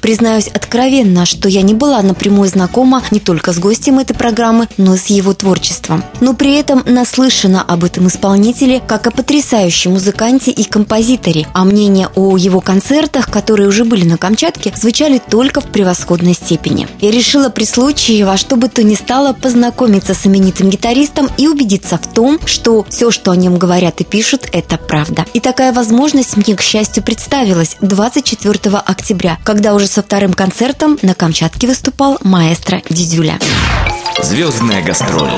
Признаюсь откровенно, что я не была напрямую знакома не только с гостем этой программы, но и с его творчеством. Но при этом наслышана об этом исполнителе как о потрясающем музыканте и композиторе, а мнения о его концертах, которые уже были на Камчатке, звучали только в превосходной степени. Я решила при случае во что бы то ни стало познакомиться с именитым гитаристом и убедиться в том, что все, что о нем говорят и пишут, это правда. И такая возможность мне, к счастью, представилась 24 октября, когда уже со вторым концертом на Камчатке выступал маэстро Дидюля. Звездная гастроль.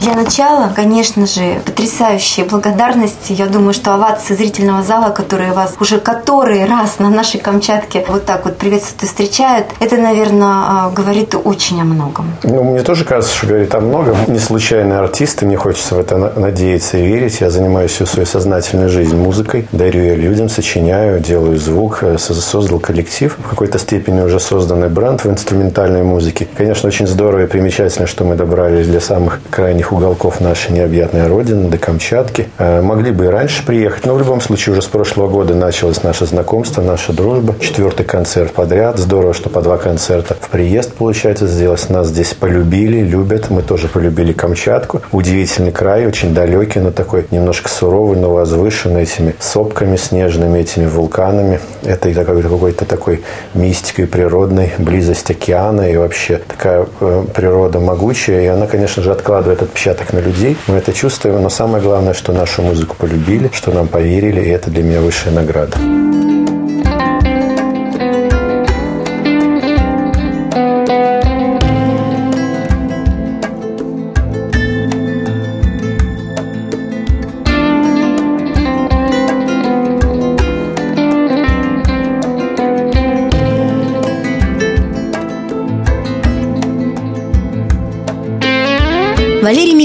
Для начала, конечно же, потрясающие благодарности. Я думаю, что овации зрительного зала, которые вас уже который раз на нашей Камчатке вот так вот приветствуют и встречают, это, наверное, а, говорит очень о многом. Ну, мне тоже кажется, что говорит о многом. Не случайные артисты, мне хочется в это надеяться и верить. Я занимаюсь всю свою сознательную жизнь музыкой, дарю ее людям, сочиняю, делаю звук, э, создал коллектив, в какой-то степени уже созданный бренд в инструментальной музыке. Конечно, очень здорово и примечательно, что мы добрались для самых крайних уголков нашей необъятной родины, до Камчатки. Э, могли бы и раньше приехать, но в любом случае уже с прошлого года началось наше знакомство, наша дружба. Четвертый концерт подряд. Здорово, что по два концерта в приезд получается сделать. Нас здесь полюбили, любят. Мы тоже полюбили Камчатку. Удивительный край, очень далекий, но такой немножко суровый, но возвышенный этими сопками снежными, этими вулканами. Это какой-то такой мистикой природной, близость океана и вообще такая э, природа могучая. И она, конечно же, откладывает отпечаток на людей. Мы это чувствуем, но самое главное, что нашу музыку полюбили, что нам поверили, и это для меня высшая награда.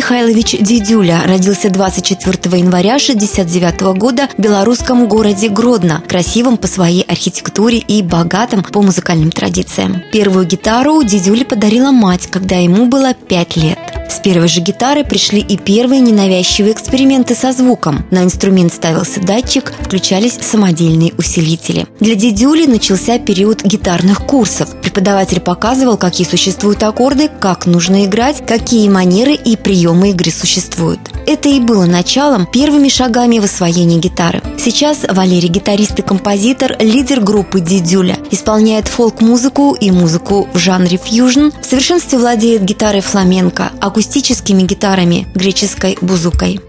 Михайлович Дидюля родился 24 января 1969 года в белорусском городе Гродно, красивом по своей архитектуре и богатом по музыкальным традициям. Первую гитару Дидюля подарила мать, когда ему было 5 лет. С первой же гитары пришли и первые ненавязчивые эксперименты со звуком. На инструмент ставился датчик, включались самодельные усилители. Для Дидюли начался период гитарных курсов. Преподаватель показывал, какие существуют аккорды, как нужно играть, какие манеры и приемы игры существуют. Это и было началом, первыми шагами в освоении гитары. Сейчас Валерий гитарист и композитор, лидер группы Дидюля, исполняет фолк-музыку и музыку в жанре фьюжн, в совершенстве владеет гитарой фламенко, акустическими гитарами, греческой бузукой.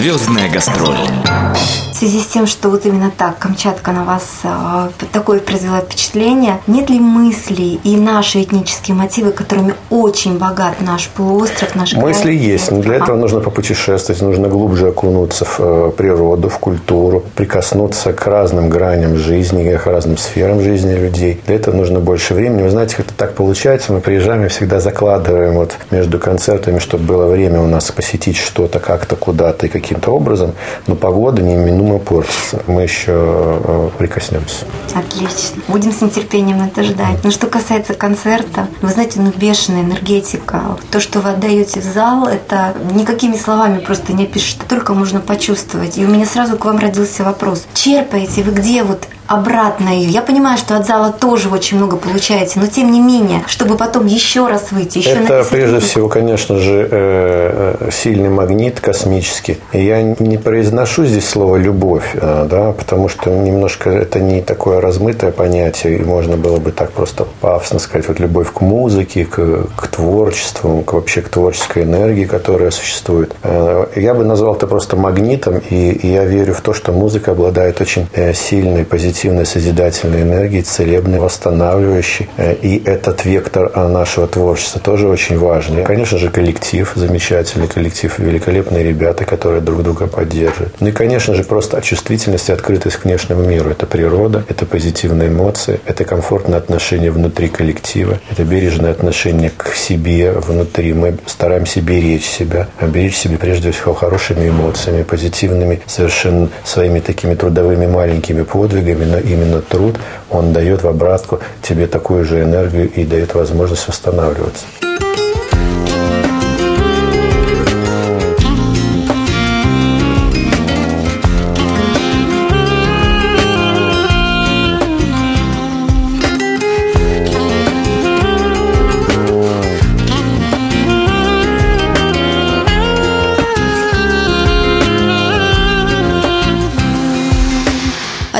Звездная гастроль связи с тем, что вот именно так Камчатка на вас э, такое произвела впечатление, нет ли мыслей и наши этнические мотивы, которыми очень богат наш полуостров, наш Мысли край? есть, но для этого нужно попутешествовать, нужно глубже окунуться в э, природу, в культуру, прикоснуться к разным граням жизни, к разным сферам жизни людей. Для этого нужно больше времени. Вы знаете, как это так получается, мы приезжаем и всегда закладываем вот между концертами, чтобы было время у нас посетить что-то как-то, куда-то и каким-то образом, но погода неминуемо думаю, портится. Мы еще э, прикоснемся. Отлично. Будем с нетерпением это ждать. Но что касается концерта, вы знаете, ну бешеная энергетика. То, что вы отдаете в зал, это никакими словами просто не опишешь. Только можно почувствовать. И у меня сразу к вам родился вопрос. Черпаете вы где вот обратно ее. Я понимаю, что от зала тоже очень много получаете, но тем не менее, чтобы потом еще раз выйти, еще Это прежде музыку. всего, конечно же, э, э, сильный магнит космический. Я не произношу здесь слово «любовь», э, да, потому что немножко это не такое размытое понятие, и можно было бы так просто пафосно сказать, вот любовь к музыке, к, к творчеству, к, вообще к творческой энергии, которая существует. Я бы назвал это просто магнитом, и, и я верю в то, что музыка обладает очень сильной позитивной позитивной созидательной энергии, целебной, восстанавливающей. Э, и этот вектор э, нашего творчества тоже очень важный. Конечно же, коллектив, замечательный коллектив, великолепные ребята, которые друг друга поддерживают. Ну и, конечно же, просто чувствительность и открытость к внешнему миру. Это природа, это позитивные эмоции, это комфортное отношение внутри коллектива, это бережное отношение к себе внутри. Мы стараемся беречь себя, а беречь себе прежде всего хорошими эмоциями, позитивными, совершенно своими такими трудовыми маленькими подвигами, но именно труд, он дает в обратку тебе такую же энергию и дает возможность восстанавливаться.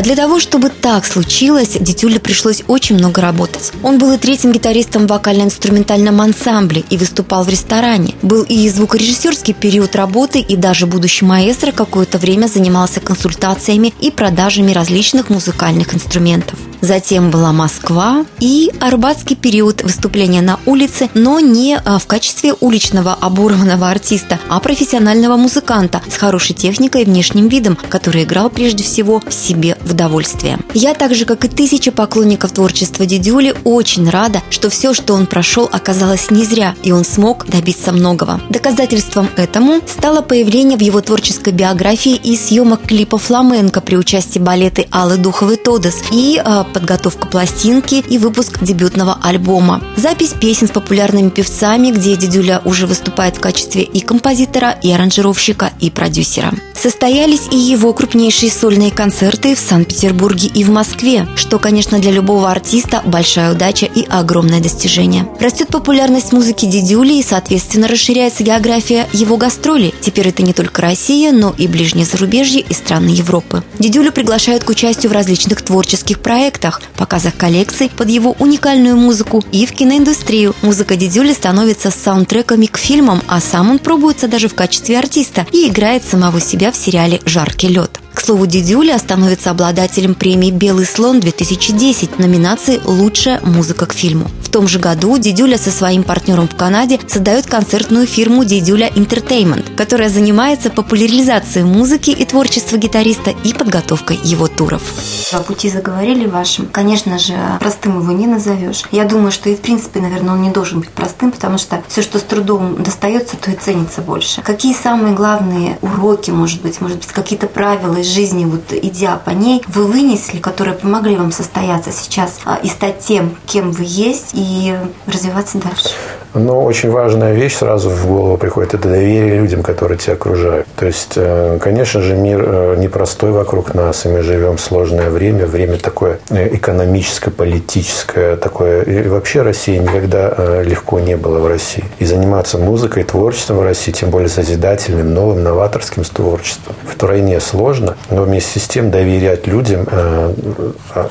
А для того, чтобы так случилось, Дитюле пришлось очень много работать. Он был и третьим гитаристом в вокально-инструментальном ансамбле и выступал в ресторане. Был и звукорежиссерский период работы, и даже будущий маэстро какое-то время занимался консультациями и продажами различных музыкальных инструментов. Затем была Москва и арбатский период выступления на улице, но не а, в качестве уличного оборванного артиста, а профессионального музыканта с хорошей техникой и внешним видом, который играл прежде всего себе удовольствие. Я так же, как и тысячи поклонников творчества Дидюли, очень рада, что все, что он прошел, оказалось не зря, и он смог добиться многого. Доказательством этому стало появление в его творческой биографии и съемок клипа «Фламенко» при участии балеты Аллы Духовой «Тодес» и э, подготовка пластинки и выпуск дебютного альбома. Запись песен с популярными певцами, где Дидюля уже выступает в качестве и композитора, и аранжировщика, и продюсера. Состоялись и его крупнейшие сольные концерты в Санкт-Петербурге и в Москве, что, конечно, для любого артиста большая удача и огромное достижение. Растет популярность музыки Дидюли и, соответственно, расширяется география его гастролей. Теперь это не только Россия, но и ближнее зарубежье и страны Европы. Дидюлю приглашают к участию в различных творческих проектах, показах коллекций под его уникальную музыку и в киноиндустрию. Музыка Дидюли становится саундтреками к фильмам, а сам он пробуется даже в качестве артиста и играет самого себя в сериале «Жаркий лед». К слову, Дидюля становится обладателем премии «Белый слон-2010» номинации «Лучшая музыка к фильму». В том же году Дидюля со своим партнером в Канаде создает концертную фирму «Дидюля Entertainment», которая занимается популяризацией музыки и творчества гитариста и подготовкой его туров. О пути заговорили вашим. Конечно же, простым его не назовешь. Я думаю, что и в принципе, наверное, он не должен быть простым, потому что все, что с трудом достается, то и ценится больше. Какие самые главные уроки, может быть, может быть, какие-то правила из жизни, вот идя по ней, вы вынесли, которые помогли вам состояться сейчас а, и стать тем, кем вы есть, и развиваться дальше? Но очень важная вещь сразу в голову приходит – это доверие людям, которые тебя окружают. То есть, э, конечно же, мир э, непростой вокруг нас, и мы живем в сложное время, время такое э, экономическое, политическое, такое. И вообще Россия никогда легко не было в России. И заниматься музыкой, творчеством в России, тем более созидательным, новым, новаторским творчеством, втройне сложно, но вместе с тем доверять людям,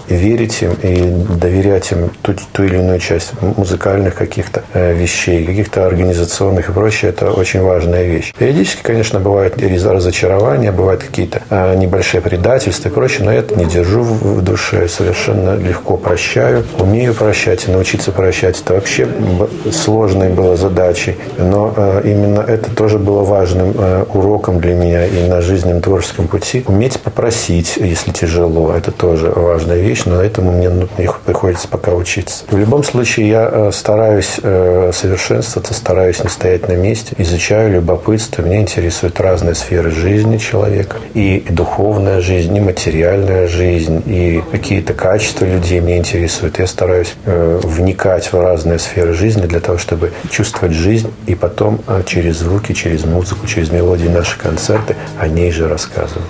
верить им и доверять им ту, ту или иную часть музыкальных каких-то вещей, вещей, каких-то организационных и прочее, это очень важная вещь. Периодически, конечно, бывают разочарования, бывают какие-то а, небольшие предательства и прочее, но я это не держу в душе, совершенно легко прощаю, умею прощать научиться прощать. Это вообще сложной была задачей, но а, именно это тоже было важным а, уроком для меня и на жизненном творческом пути. Уметь попросить, если тяжело, это тоже важная вещь, но этому мне ну, приходится пока учиться. В любом случае, я стараюсь совершенствоваться, стараюсь не стоять на месте, изучаю любопытство, меня интересуют разные сферы жизни человека, и духовная жизнь, и материальная жизнь, и какие-то качества людей меня интересуют. Я стараюсь э, вникать в разные сферы жизни для того, чтобы чувствовать жизнь и потом э, через звуки, через музыку, через мелодии наши концерты о ней же рассказывать.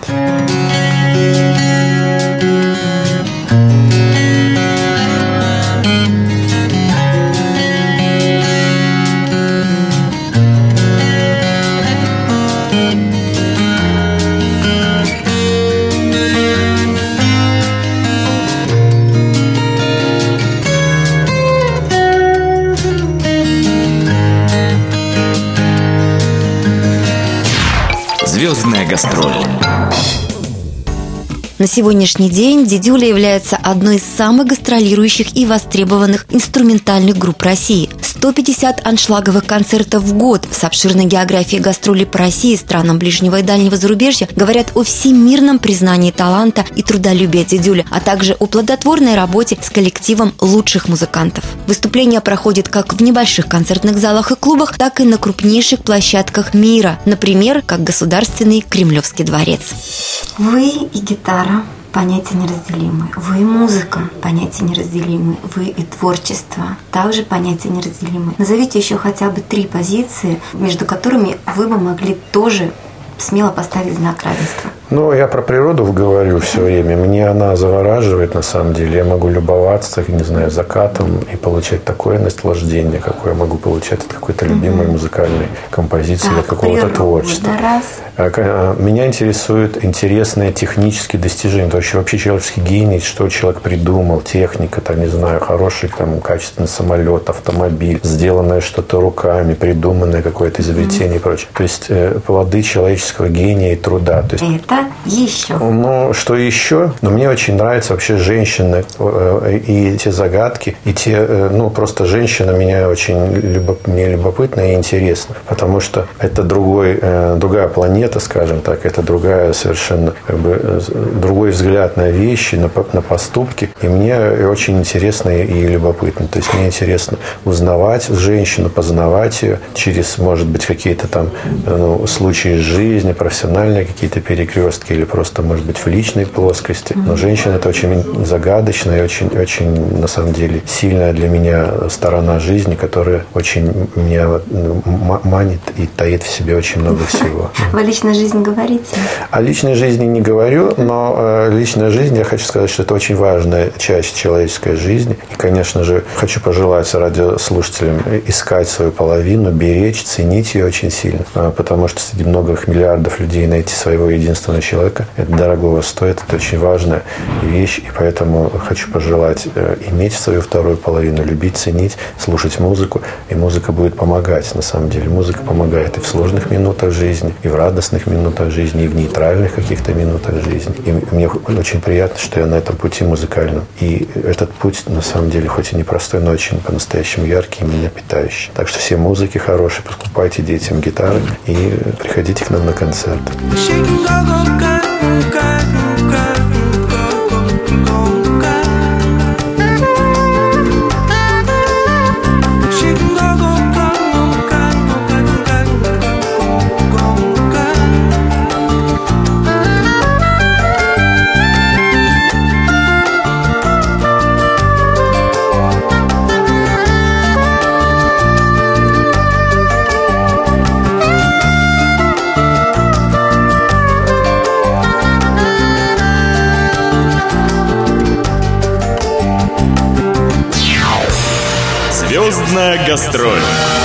Гастроль. На сегодняшний день Дидюля является одной из самых гастролирующих и востребованных инструментальных групп России. 150 аншлаговых концертов в год с обширной географией гастролей по России, странам ближнего и дальнего зарубежья говорят о всемирном признании таланта и трудолюбия Дидюля, а также о плодотворной работе с коллективом лучших музыкантов. Выступления проходят как в небольших концертных залах и клубах, так и на крупнейших площадках мира, например, как Государственный Кремлевский дворец. Вы и гитара понятия неразделимы. Вы и музыка понятия неразделимы. Вы и творчество также понятия неразделимы. Назовите еще хотя бы три позиции, между которыми вы бы могли тоже смело поставить знак равенства. Ну, я про природу говорю все время. Мне она завораживает, на самом деле. Я могу любоваться, не знаю, закатом и получать такое наслаждение, какое я могу получать от какой-то любимой музыкальной композиции, Так, от какого-то творчества. раз. А, а, Меня интересуют интересные технические достижения. То есть вообще человеческий гений, что человек придумал, техника, там, не знаю, хороший, там, качественный самолет, автомобиль, сделанное что-то руками, придуманное какое-то изобретение и прочее. То есть э, плоды человеческого гения и труда. То есть Это еще. ну, что еще? Ну, мне очень нравятся вообще женщины э, и те загадки, и те, э, ну, просто женщина меня очень любоп- мне любопытна и интересна, потому что это другой, э, другая планета, скажем так, это другая совершенно, как бы, другой взгляд на вещи, на, на поступки, и мне очень интересно и, любопытно. То есть мне интересно узнавать женщину, познавать ее через, может быть, какие-то там ну, случаи из жизни, профессиональные какие-то перекрестки или просто, может быть, в личной плоскости. Но женщина это очень загадочная и очень, очень, на самом деле, сильная для меня сторона жизни, которая очень меня манит и таит в себе очень много всего. Вы личную жизнь говорите? О личной жизни не говорю, но э, личная жизнь, я хочу сказать, что это очень важная часть человеческой жизни. И, конечно же, хочу пожелать радиослушателям искать свою половину, беречь, ценить ее очень сильно. А, Потому что среди многих миллиардов людей найти своего единственного человека, это дорогого стоит, это очень важная вещь. И поэтому хочу пожелать э, иметь свою вторую половину, любить, ценить, слушать музыку. И музыка будет помогать, на самом деле. Музыка помогает и в сложных минутах жизни, и в радостных минутах жизни, и в нейтральных каких-то минутах жизни. И мне очень приятно, что я на этом пути музыкальном. И этот путь, на самом деле, хоть и непростой, но очень по-настоящему яркий и меня питающий. Так что все музыки хорошие, покупайте детям гитары и приходите к нам на концерт. Гастроль.